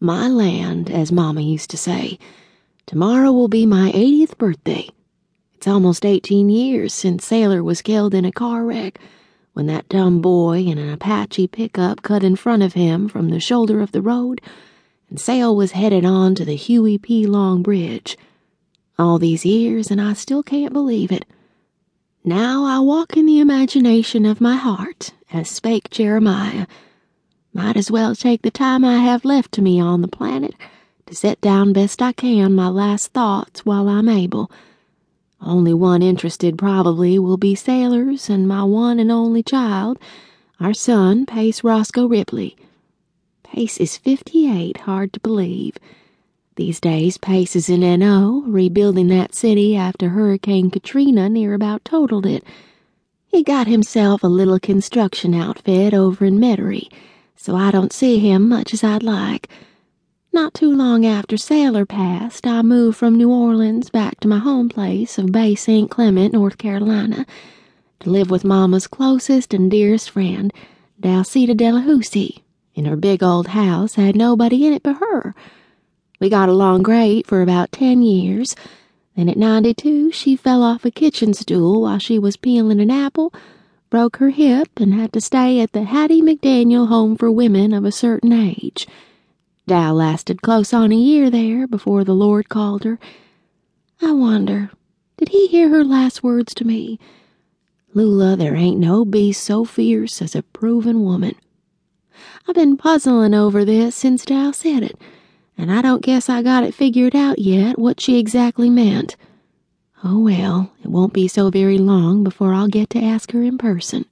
My land, as Mama used to say. Tomorrow will be my 80th birthday. It's almost 18 years since Sailor was killed in a car wreck when that dumb boy in an Apache pickup cut in front of him from the shoulder of the road and Sail was headed on to the Huey P. Long Bridge. All these years, and I still can't believe it. Now I walk in the imagination of my heart, as spake Jeremiah. Might as well take the time I have left to me on the planet to set down best I can my last thoughts while I'm able. Only one interested probably will be Sailor's and my one and only child, our son, Pace Roscoe Ripley. Pace is 58, hard to believe. These days, Pace is in N.O., rebuilding that city after Hurricane Katrina near about totaled it. He got himself a little construction outfit over in Metairie, so I don't see him much as I'd like. Not too long after Sailor passed, I moved from New Orleans back to my home place of Bay St. Clement, North Carolina, to live with Mama's closest and dearest friend, Dalceda Delahoussaye, in her big old house had nobody in it but her. We got along great for about ten years. Then at 92, she fell off a kitchen stool while she was peeling an apple, broke her hip, and had to stay at the Hattie McDaniel Home for Women of a certain age. Dal lasted close on a year there before the Lord called her. I wonder, did he hear her last words to me? Lula, there ain't no beast so fierce as a proven woman. I've been puzzling over this since Dal said it and I don't guess I got it figured out yet what she exactly meant. Oh well, it won't be so very long before I'll get to ask her in person.